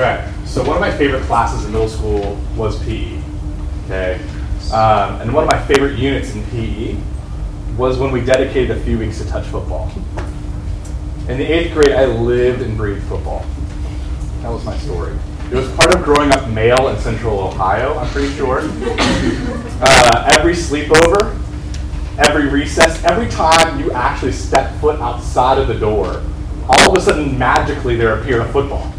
Okay, so one of my favorite classes in middle school was PE. Okay, um, and one of my favorite units in PE was when we dedicated a few weeks to touch football. In the eighth grade, I lived and breathed football. That was my story. It was part of growing up male in central Ohio, I'm pretty sure. Uh, every sleepover, every recess, every time you actually step foot outside of the door, all of a sudden magically there appeared a football.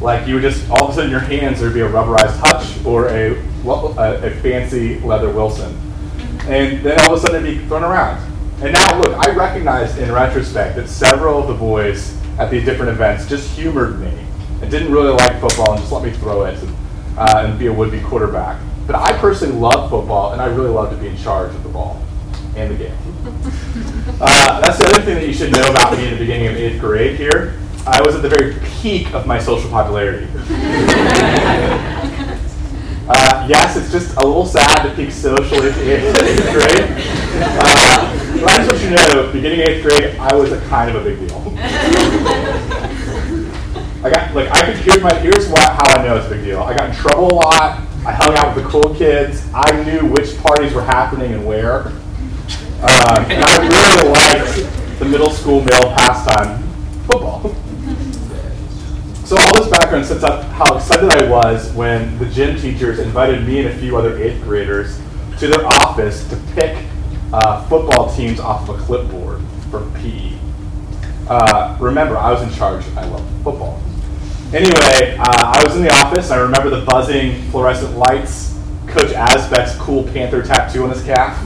Like you would just all of a sudden your hands there'd be a rubberized hutch or a, a, a fancy leather Wilson, and then all of a sudden it'd be thrown around. And now look, I recognize in retrospect that several of the boys at these different events just humored me and didn't really like football and just let me throw it and, uh, and be a would-be quarterback. But I personally love football and I really love to be in charge of the ball and the game. Uh, that's the other thing that you should know about me in the beginning of eighth grade here. I was at the very peak of my social popularity. Uh, yes, it's just a little sad to peak socially in eighth grade. Uh, but I just want you to know, beginning eighth grade, I was a kind of a big deal. I got like I could hear my here's what how I know it's a big deal. I got in trouble a lot. I hung out with the cool kids. I knew which parties were happening and where. Um, and I really liked the middle school male pastime, football. So all this background sets up how excited I was when the gym teachers invited me and a few other eighth graders to their office to pick uh, football teams off of a clipboard for PE. Uh, remember, I was in charge. I love football. Anyway, uh, I was in the office. I remember the buzzing fluorescent lights, Coach Asbeck's cool panther tattoo on his calf,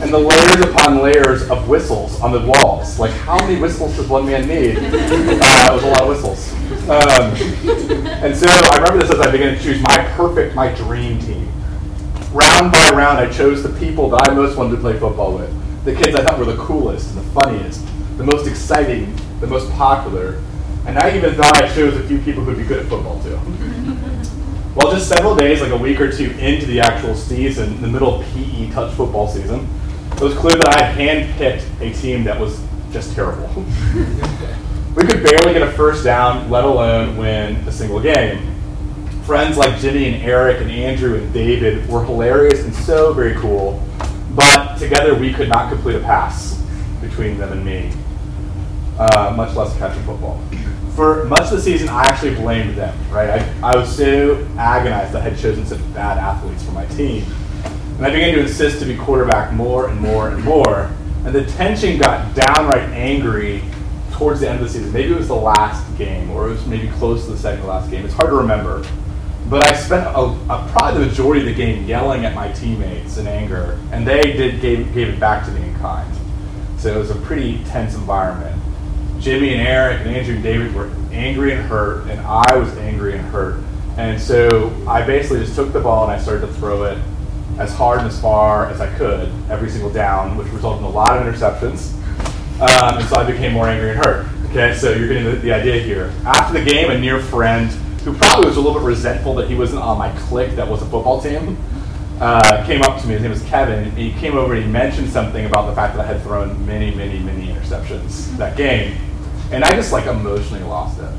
and the layers upon layers of whistles on the walls. Like, how many whistles does one man need? Uh, it was a lot of whistles. Um, and so I remember this as I began to choose my perfect, my dream team. Round by round, I chose the people that I most wanted to play football with. The kids I thought were the coolest and the funniest, the most exciting, the most popular. And I even thought I chose a few people who'd be good at football too. Well, just several days, like a week or two into the actual season, the middle of PE touch football season, it was clear that I had handpicked a team that was just terrible. we could barely get a first down, let alone win a single game. Friends like Jimmy and Eric and Andrew and David were hilarious and so very cool, but together we could not complete a pass between them and me, uh, much less catch a football for much of the season, I actually blamed them, right? I, I was so agonized that I had chosen such bad athletes for my team. And I began to insist to be quarterback more and more and more. And the tension got downright angry towards the end of the season. Maybe it was the last game, or it was maybe close to the second to last game. It's hard to remember. But I spent a, a, probably the majority of the game yelling at my teammates in anger, and they did gave, gave it back to me in kind. So it was a pretty tense environment. Jimmy and Eric and Andrew and David were angry and hurt, and I was angry and hurt. And so I basically just took the ball and I started to throw it as hard and as far as I could every single down, which resulted in a lot of interceptions. Um, and so I became more angry and hurt. Okay, so you're getting the, the idea here. After the game, a near friend who probably was a little bit resentful that he wasn't on my clique that was a football team uh, came up to me. His name was Kevin. And he came over and he mentioned something about the fact that I had thrown many, many, many interceptions that game. And I just like emotionally lost it.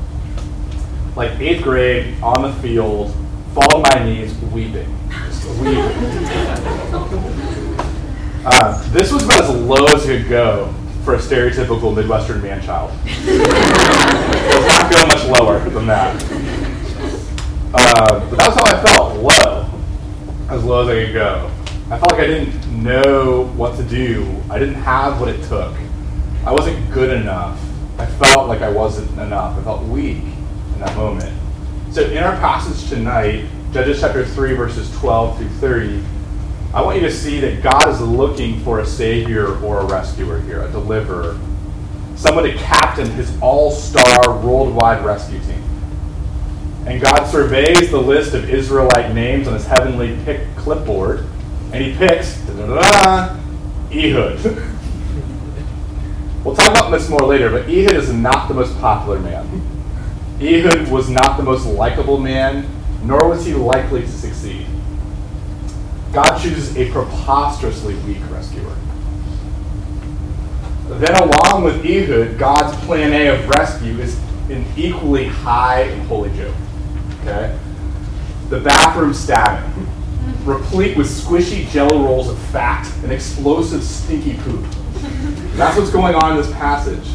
Like eighth grade, on the field, fall on my knees, weeping. Just weeping. uh, this was about as low as it could go for a stereotypical Midwestern man child. was not going much lower than that. Uh, but that was how I felt, low. As low as I could go. I felt like I didn't know what to do. I didn't have what it took. I wasn't good enough. I felt like I wasn't enough. I felt weak in that moment. So in our passage tonight, Judges chapter 3, verses 12 through 30, I want you to see that God is looking for a savior or a rescuer here, a deliverer, someone to captain his all-star worldwide rescue team. And God surveys the list of Israelite names on his heavenly pick clipboard, and he picks Ehud. We'll talk about this more later, but Ehud is not the most popular man. Ehud was not the most likable man, nor was he likely to succeed. God chooses a preposterously weak rescuer. Then, along with Ehud, God's plan A of rescue is an equally high and holy joke. Okay? The bathroom stabbing, replete with squishy jello rolls of fat and explosive stinky poop. That's what's going on in this passage.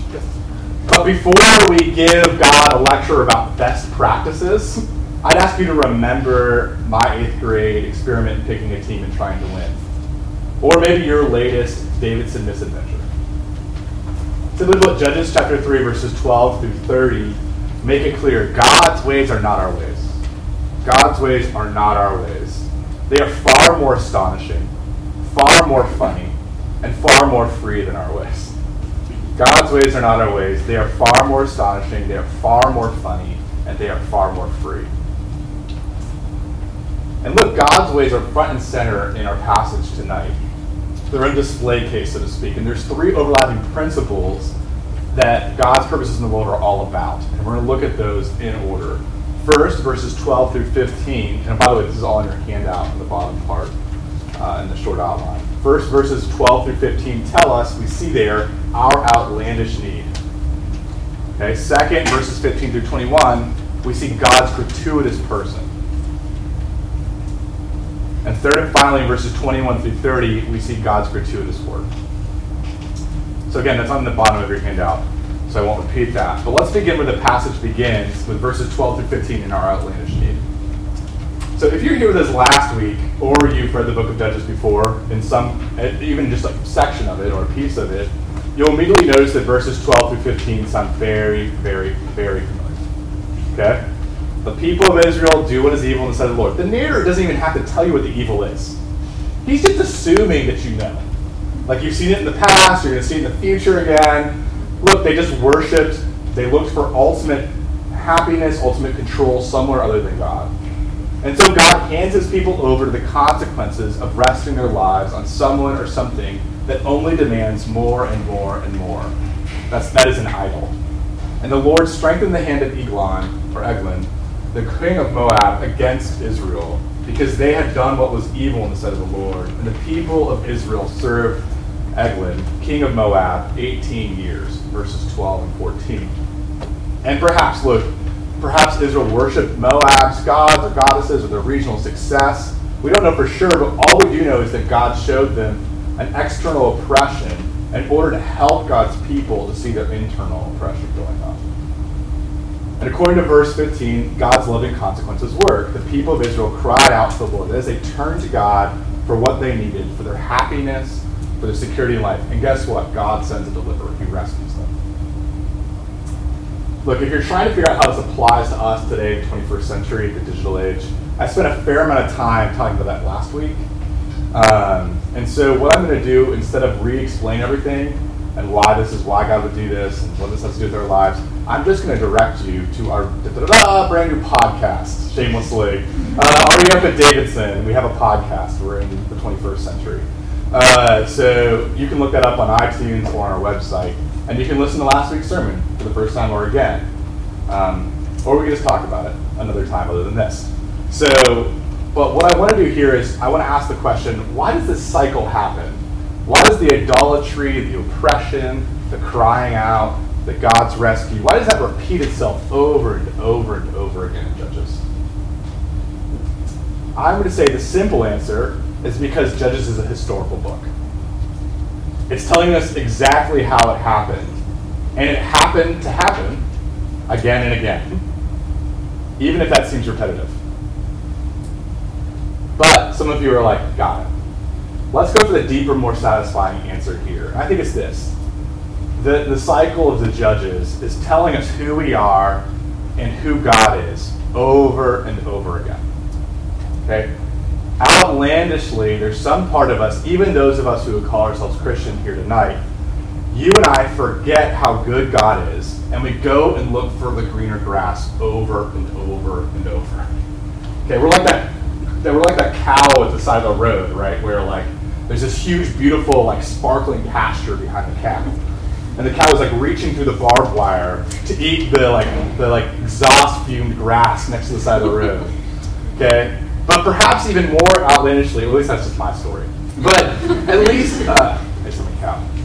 But before we give God a lecture about best practices, I'd ask you to remember my eighth grade experiment in picking a team and trying to win. Or maybe your latest Davidson misadventure. Simply put, Judges chapter 3, verses 12 through 30 make it clear God's ways are not our ways. God's ways are not our ways. They are far more astonishing, far more funny, and far more free than our ways. God's ways are not our ways. They are far more astonishing, they are far more funny, and they are far more free. And look, God's ways are front and center in our passage tonight. They're in display case, so to speak. And there's three overlapping principles that God's purposes in the world are all about. And we're going to look at those in order. First, verses 12 through 15. And by the way, this is all in your handout in the bottom part uh, in the short outline. First, verses 12 through 15 tell us, we see there, our outlandish need. Okay, second, verses 15 through 21, we see God's gratuitous person. And third and finally, verses 21 through 30, we see God's gratuitous work. So again, that's on the bottom of your handout, so I won't repeat that. But let's begin where the passage begins with verses 12 through 15 in our outlandish need. So if you're here with us last week, or you've read the book of Judges before, in some, eh, even just a section of it or a piece of it, you'll immediately notice that verses 12 through 15 sound very, very, very familiar. Okay? The people of Israel do what is evil in the sight of the Lord. The narrator doesn't even have to tell you what the evil is. He's just assuming that you know. Like you've seen it in the past, you're going to see it in the future again. Look, they just worshipped, they looked for ultimate happiness, ultimate control somewhere other than God. And so God hands his people over to the consequences of resting their lives on someone or something that only demands more and more and more. That's, that is an idol. And the Lord strengthened the hand of Eglon, or Eglon, the king of Moab, against Israel, because they had done what was evil in the sight of the Lord. And the people of Israel served Eglon, king of Moab, 18 years, verses 12 and 14. And perhaps, look, Perhaps Israel worshiped Moab's gods or goddesses or their regional success. We don't know for sure, but all we do know is that God showed them an external oppression in order to help God's people to see their internal oppression going on. And according to verse 15, God's loving consequences work. The people of Israel cried out to the Lord as they turned to God for what they needed, for their happiness, for their security in life. And guess what? God sends a deliverer. He rescues. Look, if you're trying to figure out how this applies to us today, the 21st century, the digital age, I spent a fair amount of time talking about that last week. Um, and so what I'm going to do, instead of re-explain everything and why this is why God would do this and what this has to do with our lives, I'm just going to direct you to our brand new podcast, shamelessly. Uh, already up at Davidson, we have a podcast. We're in the 21st century. Uh, so you can look that up on iTunes or on our website. And you can listen to last week's sermon for the first time or again. Um, or we can just talk about it another time other than this. So, but what I want to do here is I want to ask the question why does this cycle happen? Why does the idolatry, the oppression, the crying out, the God's rescue, why does that repeat itself over and over and over again in Judges? I'm going to say the simple answer is because Judges is a historical book. It's telling us exactly how it happened. And it happened to happen again and again, even if that seems repetitive. But some of you are like, got it. Let's go for the deeper, more satisfying answer here. I think it's this. The, the cycle of the judges is telling us who we are and who God is over and over again. Okay? Outlandishly, there's some part of us, even those of us who would call ourselves Christian here tonight, you and I forget how good God is, and we go and look for the greener grass over and over and over. Okay, we're like that. We're like that cow at the side of the road, right? Where like there's this huge, beautiful, like sparkling pasture behind the cow, and the cow is like reaching through the barbed wire to eat the like the like exhaust fumed grass next to the side of the road. Okay, but perhaps even more outlandishly, at least that's just my story. But at least, uh.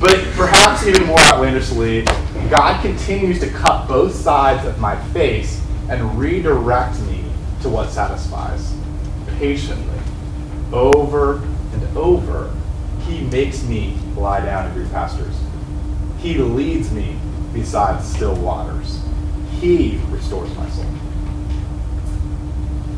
But perhaps even more outlandishly, God continues to cut both sides of my face and redirect me to what satisfies patiently, over and over. He makes me lie down in green pastures. He leads me beside still waters. He restores my soul.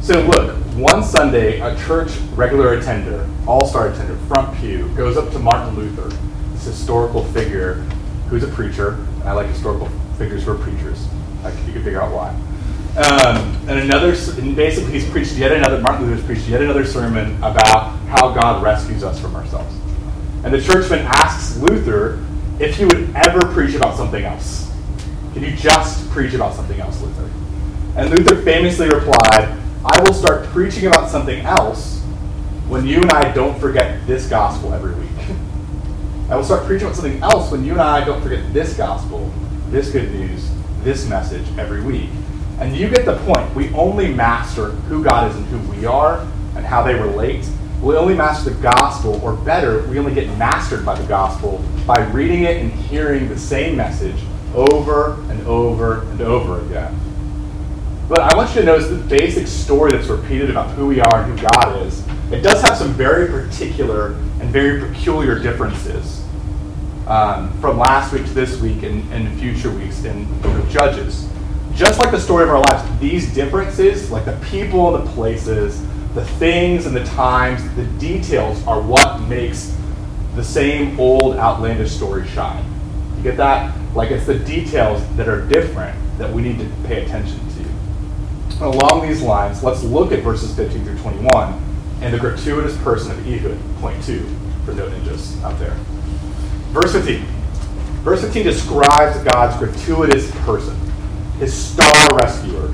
So look, one Sunday, a church regular attender, all-star attender, front pew, goes up to Martin Luther, this historical figure who's a preacher. I like historical figures who are preachers. Like you can figure out why. Um, and another, and basically, he's preached yet another. Martin Luther's preached yet another sermon about how God rescues us from ourselves. And the churchman asks Luther if he would ever preach about something else. Can you just preach about something else, Luther? And Luther famously replied, I will start preaching about something else when you and I don't forget this gospel every week. I will start preaching about something else when you and I don't forget this gospel, this good news, this message every week. And you get the point. We only master who God is and who we are and how they relate. We only master the gospel, or better, we only get mastered by the gospel by reading it and hearing the same message over and over and over again. But I want you to notice the basic story that's repeated about who we are and who God is. It does have some very particular and very peculiar differences um, from last week to this week and, and future weeks in Judges. Just like the story of our lives, these differences, like the people and the places, the things and the times, the details are what makes the same old outlandish story shine. You get that? Like it's the details that are different that we need to pay attention to along these lines, let's look at verses 15 through 21 and the gratuitous person of Ehud, point two for no ninjas out there. Verse 15. Verse 15 describes God's gratuitous person, his star rescuer.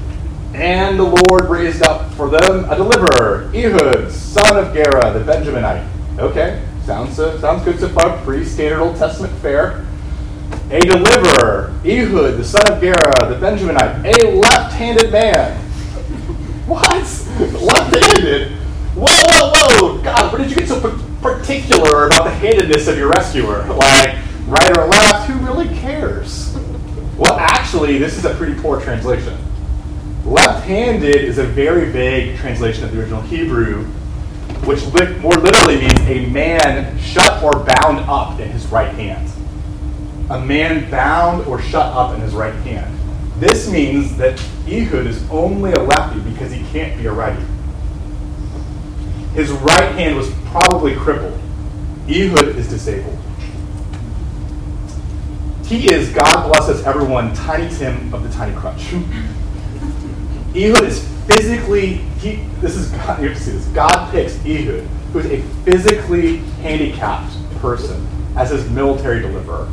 And the Lord raised up for them a deliverer, Ehud, son of Gera, the Benjaminite. Okay, sounds, uh, sounds good so far. Pretty standard Old Testament fare. A deliverer, Ehud, the son of Gera, the Benjaminite, a left handed man what? Left-handed? Whoa, whoa, whoa! God, where did you get so particular about the handedness of your rescuer? Like, right or left? Who really cares? Well, actually, this is a pretty poor translation. Left-handed is a very vague translation of the original Hebrew, which more literally means a man shut or bound up in his right hand. A man bound or shut up in his right hand. This means that Ehud is only a lefty because he can't be a righty. His right hand was probably crippled. Ehud is disabled. He is, God bless us everyone, Tiny Tim of the Tiny Crutch. Ehud is physically, he, this is God, you have to see this. God picks Ehud, who is a physically handicapped person, as his military deliverer.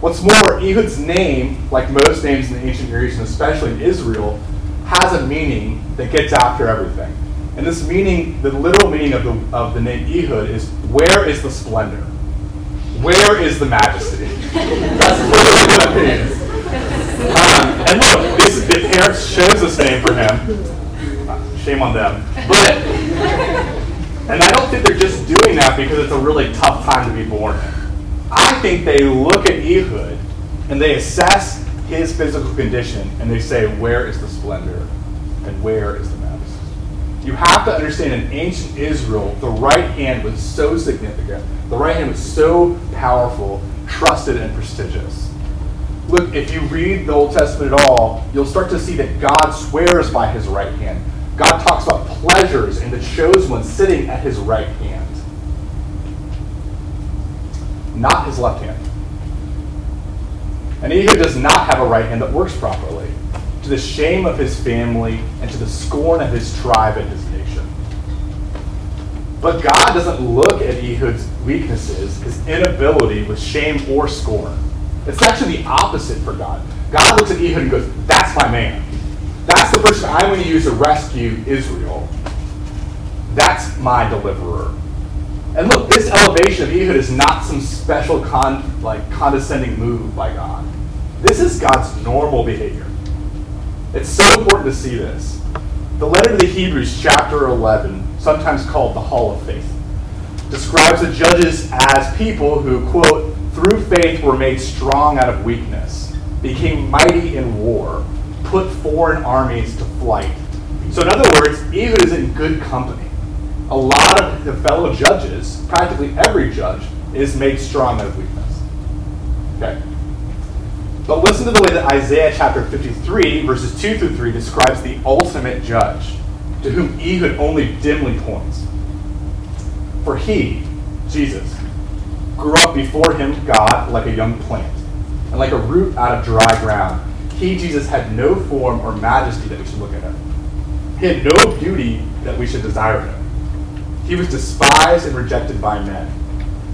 What's more, Ehud's name, like most names in the ancient Near East, and especially in Israel, has a meaning that gets after everything. And this meaning, the literal meaning of the, of the name Ehud is where is the splendor? Where is the majesty? That's literally what that means. Um, and look, this, the parents chose this name for him. Shame on them. But, and I don't think they're just doing that because it's a really tough time to be born in. I think they look at Ehud and they assess his physical condition and they say, where is the splendor and where is the majesty? You have to understand in ancient Israel, the right hand was so significant, the right hand was so powerful, trusted, and prestigious. Look, if you read the Old Testament at all, you'll start to see that God swears by his right hand. God talks about pleasures and the chosen one sitting at his right hand not his left hand. And Ehud does not have a right hand that works properly, to the shame of his family and to the scorn of his tribe and his nation. But God doesn't look at Ehud's weaknesses, his inability with shame or scorn. It's actually the opposite for God. God looks at Ehud and goes, That's my man. That's the person I'm going to use to rescue Israel. That's my deliverer. And look, this elevation of Ehud is not some special con, like condescending move by God. This is God's normal behavior. It's so important to see this. The letter to the Hebrews, chapter 11, sometimes called the Hall of Faith, describes the judges as people who, quote, through faith were made strong out of weakness, became mighty in war, put foreign armies to flight. So, in other words, Ehud is in good company. A lot of the fellow judges, practically every judge, is made strong out of weakness. Okay? But listen to the way that Isaiah chapter 53, verses 2 through 3, describes the ultimate judge, to whom Ehud only dimly points. For he, Jesus, grew up before him, God, like a young plant, and like a root out of dry ground. He, Jesus, had no form or majesty that we should look at him. He had no beauty that we should desire him. He was despised and rejected by men,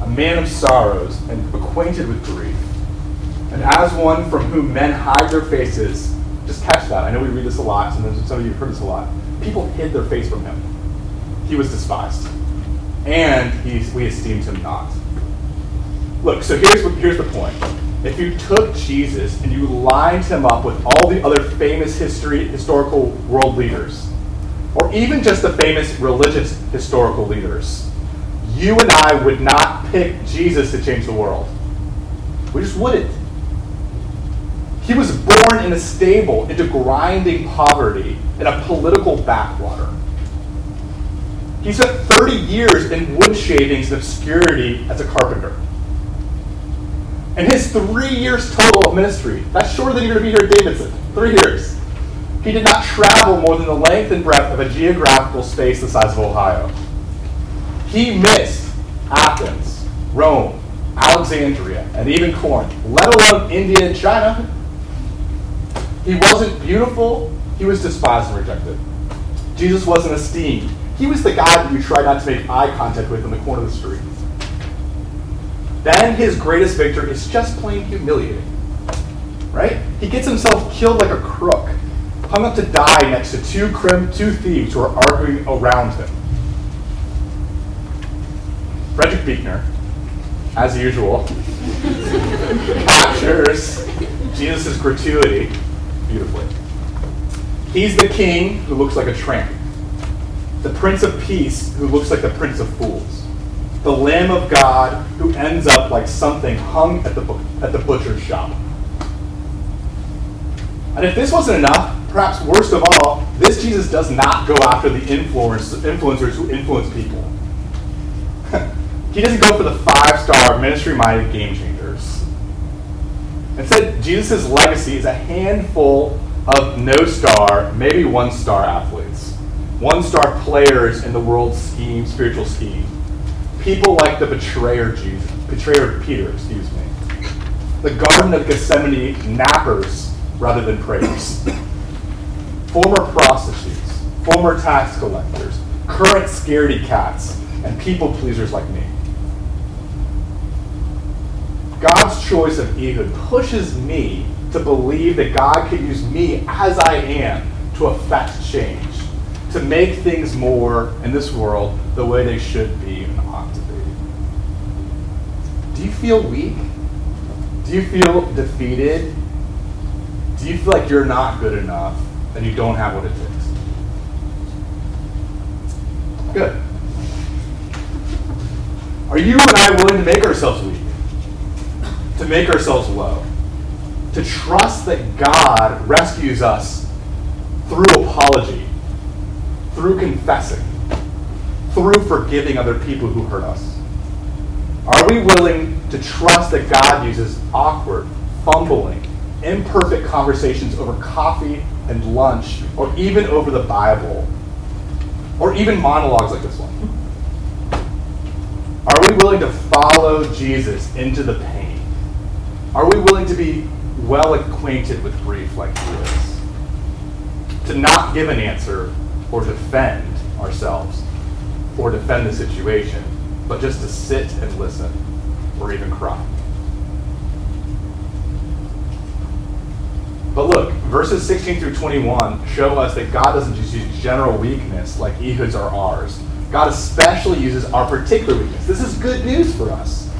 a man of sorrows and acquainted with grief. And as one from whom men hide their faces, just catch that. I know we read this a lot, sometimes some of you have heard this a lot. People hid their face from him. He was despised. And he, we esteemed him not. Look, so here's, what, here's the point. If you took Jesus and you lined him up with all the other famous history, historical world leaders, or even just the famous religious historical leaders, you and I would not pick Jesus to change the world. We just wouldn't. He was born in a stable into grinding poverty in a political backwater. He spent 30 years in wood shavings and obscurity as a carpenter. And his three years total of ministry, that's shorter than you're going to be here at Davidson. Three years. He did not travel more than the length and breadth of a geographical space the size of Ohio. He missed Athens, Rome, Alexandria, and even Corinth, let alone India and China. He wasn't beautiful, he was despised and rejected. Jesus wasn't esteemed. He was the guy that you try not to make eye contact with in the corner of the street. Then his greatest victory is just plain humiliating. Right? He gets himself killed like a crook, hung up to die next to two, crim- two thieves who are arguing around him. Frederick Buechner, as usual, captures Jesus' gratuity beautifully. He's the king who looks like a tramp, the prince of peace who looks like the prince of fools, the lamb of God who ends up like something hung at the, at the butcher's shop. And if this wasn't enough, perhaps worst of all, this Jesus does not go after the influence, influencers who influence people. he doesn't go for the five star ministry minded game changers. Instead, Jesus' legacy is a handful of no star, maybe one star athletes, one star players in the world's scheme, spiritual scheme. People like the betrayer Jesus, betrayer Peter, excuse me. The Garden of Gethsemane nappers rather than prayers. former prostitutes, former tax collectors, current scaredy cats, and people pleasers like me. God's choice of Ehud pushes me to believe that God can use me as I am to affect change, to make things more in this world the way they should be and ought to be. Do you feel weak? Do you feel defeated? Do you feel like you're not good enough and you don't have what it takes? Good. Are you and I willing to make ourselves weak? To make ourselves low? To trust that God rescues us through apology, through confessing, through forgiving other people who hurt us? Are we willing to trust that God uses awkward, fumbling, imperfect conversations over coffee and lunch, or even over the Bible, or even monologues like this one? Are we willing to follow Jesus into the pain? Are we willing to be well acquainted with grief like he is? To not give an answer or defend ourselves or defend the situation, but just to sit and listen or even cry. But look, verses 16 through 21 show us that God doesn't just use general weakness like Ehud's or ours. God especially uses our particular weakness. This is good news for us.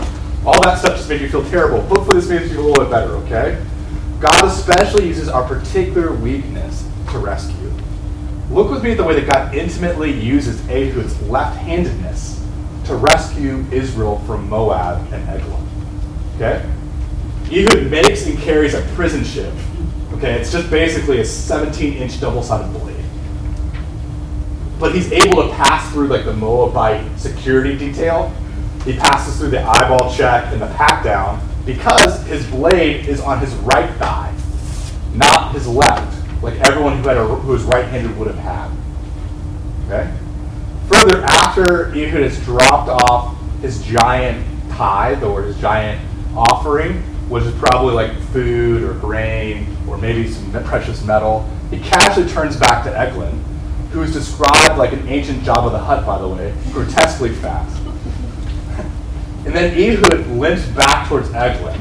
All that stuff just made you feel terrible. Hopefully, this makes you a little bit better, okay? God especially uses our particular weakness to rescue. Look with me at the way that God intimately uses Ehud's left handedness to rescue Israel from Moab and Eglon. Okay? Ehud makes and carries a prison shiv. Okay, it's just basically a 17 inch double sided blade. But he's able to pass through like the Moabite security detail. He passes through the eyeball check and the pat down because his blade is on his right thigh, not his left, like everyone who, had a, who was right handed would have had. Okay? Further, after Ehud has dropped off his giant tithe or his giant offering, which is probably like food or grain or maybe some precious metal, he casually turns back to Eglon, who is described like an ancient Jabba the Hutt, by the way, grotesquely fat. and then Ehud limps back towards Eglon,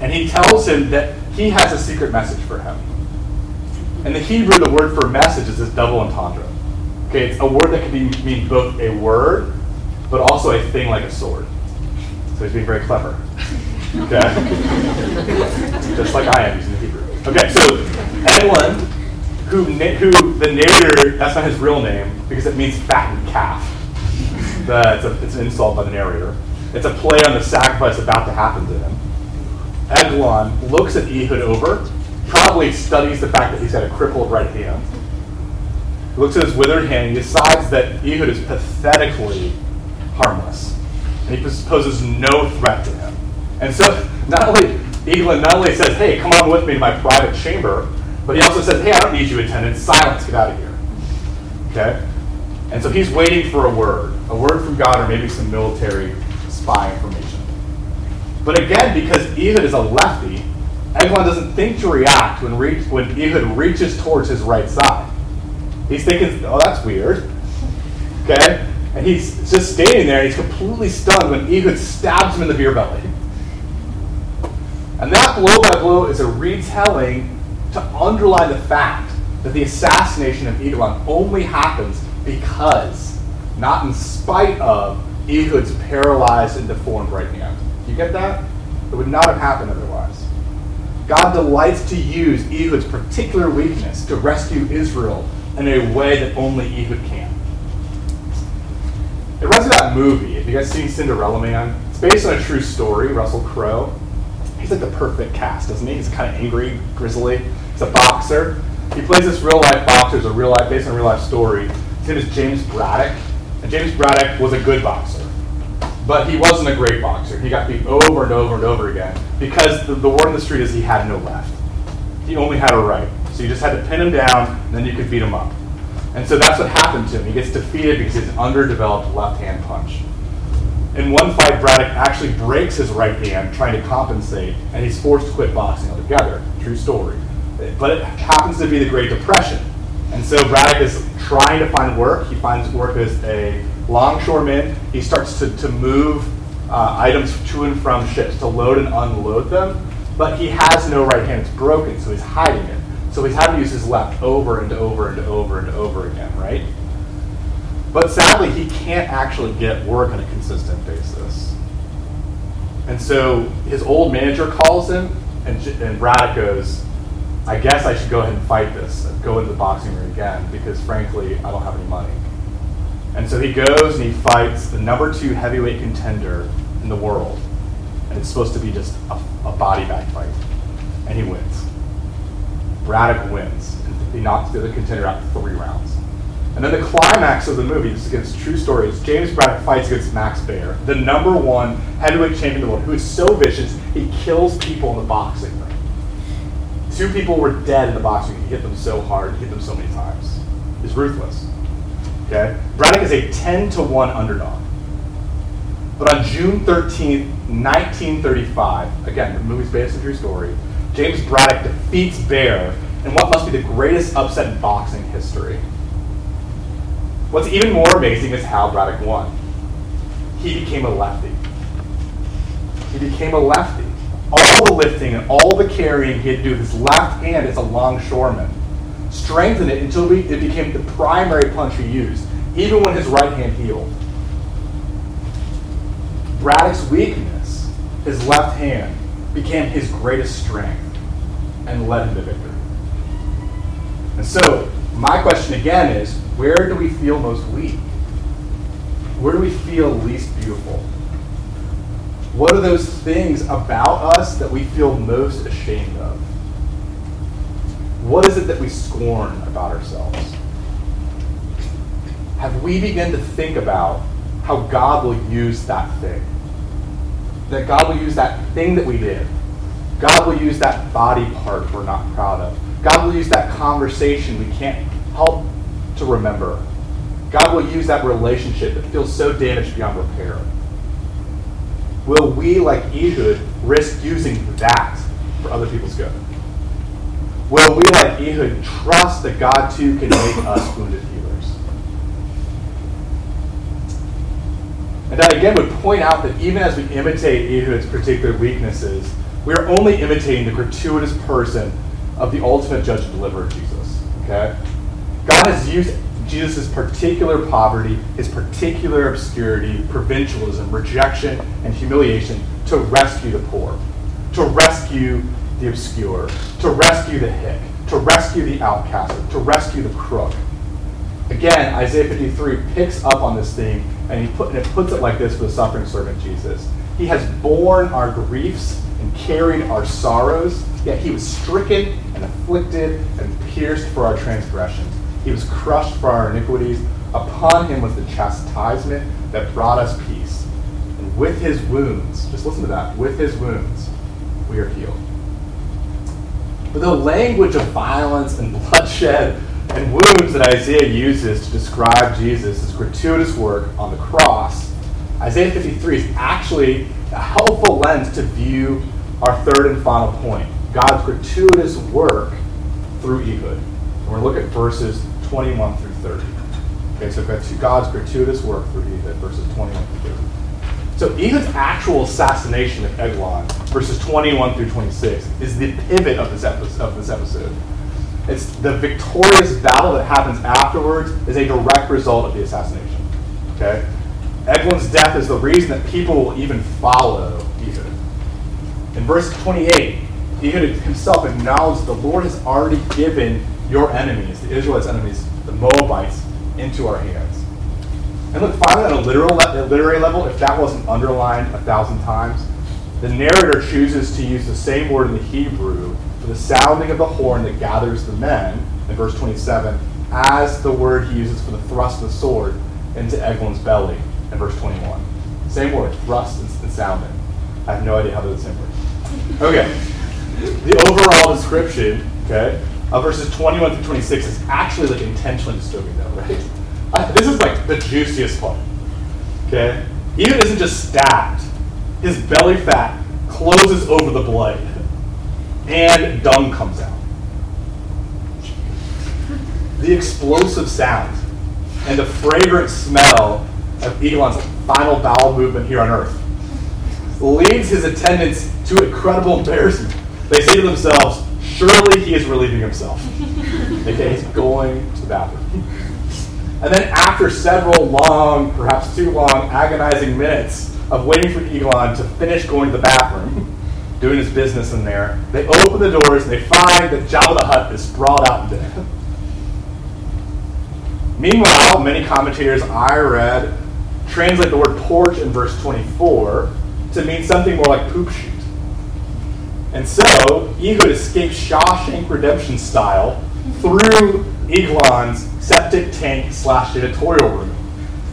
and he tells him that he has a secret message for him. In the Hebrew, the word for message is this double entendre. Okay, it's a word that can be, mean both a word, but also a thing like a sword. So he's being very clever. Okay? Just like I am. Okay, so Eglon, who, who the narrator, that's not his real name, because it means fattened calf. The, it's, a, it's an insult by the narrator. It's a play on the sacrifice about to happen to him. Eglon looks at Ehud over, probably studies the fact that he's got a crippled right hand. He looks at his withered hand and decides that Ehud is pathetically harmless. And he poses no threat to him. And so not only Eglon not only says, hey, come on with me to my private chamber, but he also says, hey, I don't need you, attendant. Silence, get out of here. Okay? And so he's waiting for a word, a word from God or maybe some military spy information. But again, because Ehud is a lefty, Eglon doesn't think to react when, reach, when Ehud reaches towards his right side. He's thinking, oh, that's weird. Okay? And he's just standing there and he's completely stunned when Ehud stabs him in the beer belly. And that blow by blow is a retelling to underline the fact that the assassination of Eglon only happens because, not in spite of, Ehud's paralyzed and deformed right hand. Do you get that? It would not have happened otherwise. God delights to use Ehud's particular weakness to rescue Israel in a way that only Ehud can. It runs that movie. Have you guys seen Cinderella Man? It's based on a true story, Russell Crowe. He's like the perfect cast, doesn't he? He's kind of angry, grizzly. He's a boxer. He plays this real life boxer, it's a real life, based on a real life story. His name is James Braddock. And James Braddock was a good boxer. But he wasn't a great boxer. He got beat over and over and over again because the, the word on the street is he had no left. He only had a right. So you just had to pin him down, and then you could beat him up. And so that's what happened to him. He gets defeated because he's underdeveloped left hand punch. In one fight, Braddock actually breaks his right hand trying to compensate, and he's forced to quit boxing altogether. True story. But it happens to be the Great Depression. And so Braddock is trying to find work. He finds work as a longshoreman. He starts to, to move uh, items to and from ships, to load and unload them. But he has no right hand. It's broken, so he's hiding it. So he's having to use his left over and over and over and over again, right? But sadly, he can't actually get work on a consistent basis. And so his old manager calls him, and, and Braddock goes, I guess I should go ahead and fight this, go into the boxing ring again, because frankly, I don't have any money. And so he goes and he fights the number two heavyweight contender in the world. And it's supposed to be just a, a body bag fight. And he wins. Braddock wins. And he knocks the other contender out three rounds. And then the climax of the movie, this is against true story, is James Braddock fights against Max Baer, the number one heavyweight champion in the world, who is so vicious, he kills people in the boxing ring. Two people were dead in the boxing ring. He hit them so hard, he hit them so many times. He's ruthless. Okay? Braddock is a 10 to 1 underdog. But on June 13th, 1935, again, the movie's based on true story, James Braddock defeats Baer in what must be the greatest upset in boxing history. What's even more amazing is how Braddock won. He became a lefty. He became a lefty. All the lifting and all the carrying he had to do with his left hand as a longshoreman strengthened it until it became the primary punch he used, even when his right hand healed. Braddock's weakness, his left hand, became his greatest strength and led him to victory. And so, my question again is where do we feel most weak? Where do we feel least beautiful? What are those things about us that we feel most ashamed of? What is it that we scorn about ourselves? Have we begun to think about how God will use that thing? That God will use that thing that we did. God will use that body part we're not proud of. God will use that conversation we can't to remember. God will use that relationship that feels so damaged beyond repair. Will we, like Ehud, risk using that for other people's good? Will we, like Ehud, trust that God too can make us wounded healers? And I again would point out that even as we imitate Ehud's particular weaknesses, we are only imitating the gratuitous person of the ultimate judge and deliverer, Jesus. Okay? God has used Jesus' particular poverty, his particular obscurity, provincialism, rejection, and humiliation to rescue the poor, to rescue the obscure, to rescue the hick, to rescue the outcast, to rescue the crook. Again, Isaiah 53 picks up on this theme and, he put, and it puts it like this for the suffering servant Jesus. He has borne our griefs and carried our sorrows, yet he was stricken and afflicted and pierced for our transgressions. He was crushed for our iniquities. Upon him was the chastisement that brought us peace. And with his wounds, just listen to that, with his wounds, we are healed. But the language of violence and bloodshed and wounds that Isaiah uses to describe Jesus' gratuitous work on the cross, Isaiah 53 is actually a helpful lens to view our third and final point God's gratuitous work through Ehud. We're going to look at verses 21 through 30. Okay, so that's God's gratuitous work through Ehud, verses 21 through 30. So Ehud's actual assassination of Eglon, verses 21 through 26, is the pivot of this episode. Of this episode. It's the victorious battle that happens afterwards is a direct result of the assassination. Okay? Eglon's death is the reason that people will even follow Ehud. In verse 28, Ehud himself acknowledged the Lord has already given your enemies, the Israelites' enemies, the Moabites, into our hands. And look, finally, on a literal, literary level, if that wasn't underlined a thousand times, the narrator chooses to use the same word in the Hebrew for the sounding of the horn that gathers the men, in verse 27, as the word he uses for the thrust of the sword into Eglon's belly, in verse 21. Same word, thrust and, sounding. I have no idea how they're the same word. Okay. The overall description, okay, of verses 21 through 26 is actually like intentionally disturbing, though, right? this is like the juiciest part. Okay? Ehud isn't just stabbed, his belly fat closes over the blade, and dung comes out. The explosive sound and the fragrant smell of Eglon's final bowel movement here on earth leads his attendants to incredible embarrassment. They say to themselves, Surely he is relieving himself. okay, he's going to the bathroom. And then after several long, perhaps too long, agonizing minutes of waiting for the Eglon to finish going to the bathroom, doing his business in there, they open the doors and they find that Jabba the Hutt is sprawled out in dead. Meanwhile, many commentators I read translate the word porch in verse 24 to mean something more like poop chute. And so, Ehud escapes Shawshank Redemption style through Eglon's septic tank slash editorial room.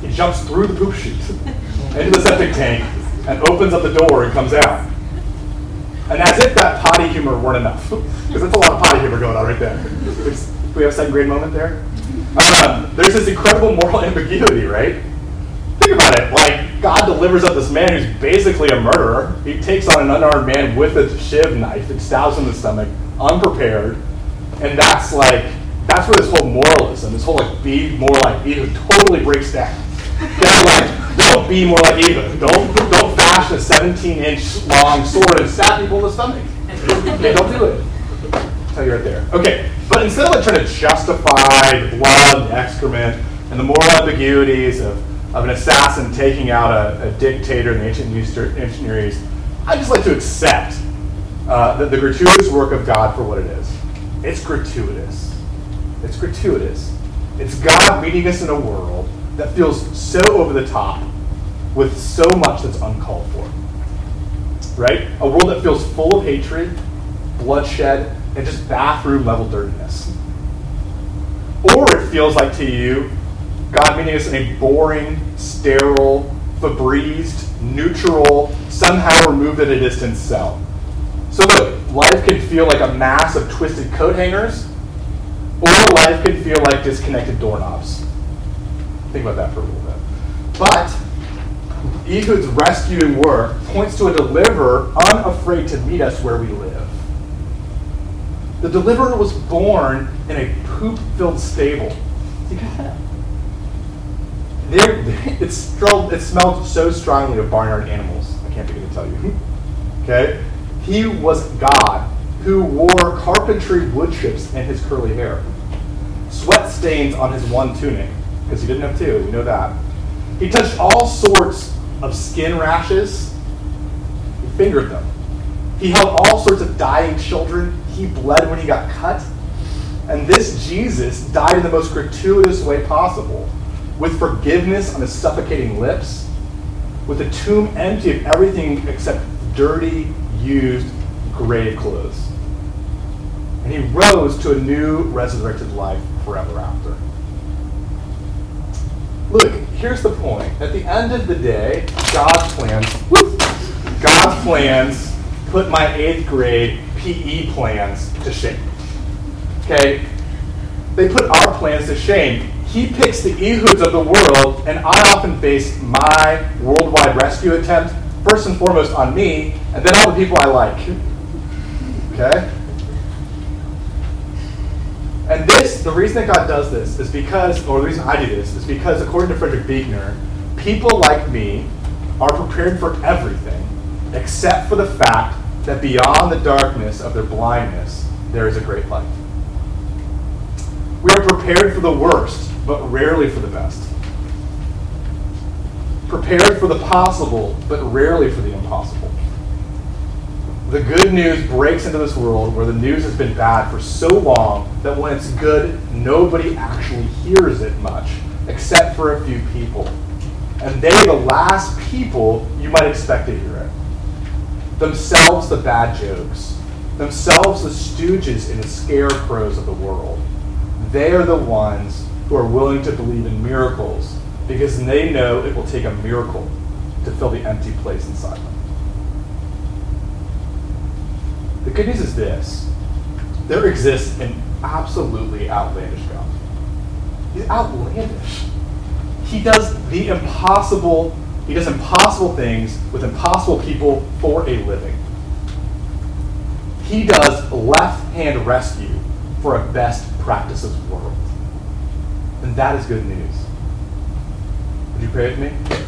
He jumps through the poop chute into the septic tank and opens up the door and comes out. And as if that potty humor weren't enough, because that's a lot of potty humor going on right there. We have a second grade moment there? Um, there's this incredible moral ambiguity, right? Think about it. Like, God delivers up this man who's basically a murderer. He takes on an unarmed man with a shiv knife and stabs him in the stomach, unprepared. And that's like that's where this whole moralism, this whole like be more like Ehud totally breaks down. Okay, like don't be more like Ehud. Don't don't fashion a 17 inch long sword and stab people in the stomach. Okay, don't do it. I'll tell you right there. Okay, but instead of like trying to justify the blood, the excrement, and the moral ambiguities of, of an assassin taking out a, a dictator in the ancient Near East, I just like to accept uh, the, the gratuitous work of God for what it is. It's gratuitous. It's gratuitous. It's God meeting us in a world that feels so over the top with so much that's uncalled for. right? A world that feels full of hatred, bloodshed, and just bathroom level dirtiness. Or it feels like to you, God meeting us in a boring, sterile, Febrezed, neutral, somehow removed at a distance cell. So look, life can feel like a mass of twisted coat hangers, or life can feel like disconnected doorknobs. Think about that for a little bit. But Ehud's rescuing work points to a deliverer unafraid to meet us where we live. The deliverer was born in a poop filled stable. You got that? There, it, smelled, it smelled so strongly of barnyard animals. I can't begin to tell you. okay? He was God who wore carpentry wood chips in his curly hair, sweat stains on his one tunic, because he didn't have two, we know that. He touched all sorts of skin rashes, he fingered them. He held all sorts of dying children. He bled when he got cut. And this Jesus died in the most gratuitous way possible, with forgiveness on his suffocating lips, with a tomb empty of everything except dirty, used grave clothes. And he rose to a new resurrected life forever after. Look, here's the point. At the end of the day, God's plans, God's plans put my eighth grade PE plans to shame. Okay? They put our plans to shame. He picks the Ehuds of the world, and I often base my worldwide rescue attempt first and foremost on me, and then all the people I like. Okay? And this, the reason that God does this is because, or the reason I do this is because, according to Frederick Buechner, people like me are prepared for everything except for the fact that beyond the darkness of their blindness, there is a great light. We are prepared for the worst, but rarely for the best. Prepared for the possible, but rarely for the impossible the good news breaks into this world where the news has been bad for so long that when it's good, nobody actually hears it much, except for a few people. And they're the last people you might expect to hear it. Themselves, the bad jokes. Themselves, the stooges and the scarecrows of the world. They are the ones who are willing to believe in miracles because they know it will take a miracle to fill the empty place inside them. The good news is this there exists an absolutely outlandish God. He's outlandish. He does the impossible, he does impossible things with impossible people for a living. He does left hand rescue for a best practices world. And that is good news. Would you pray with me?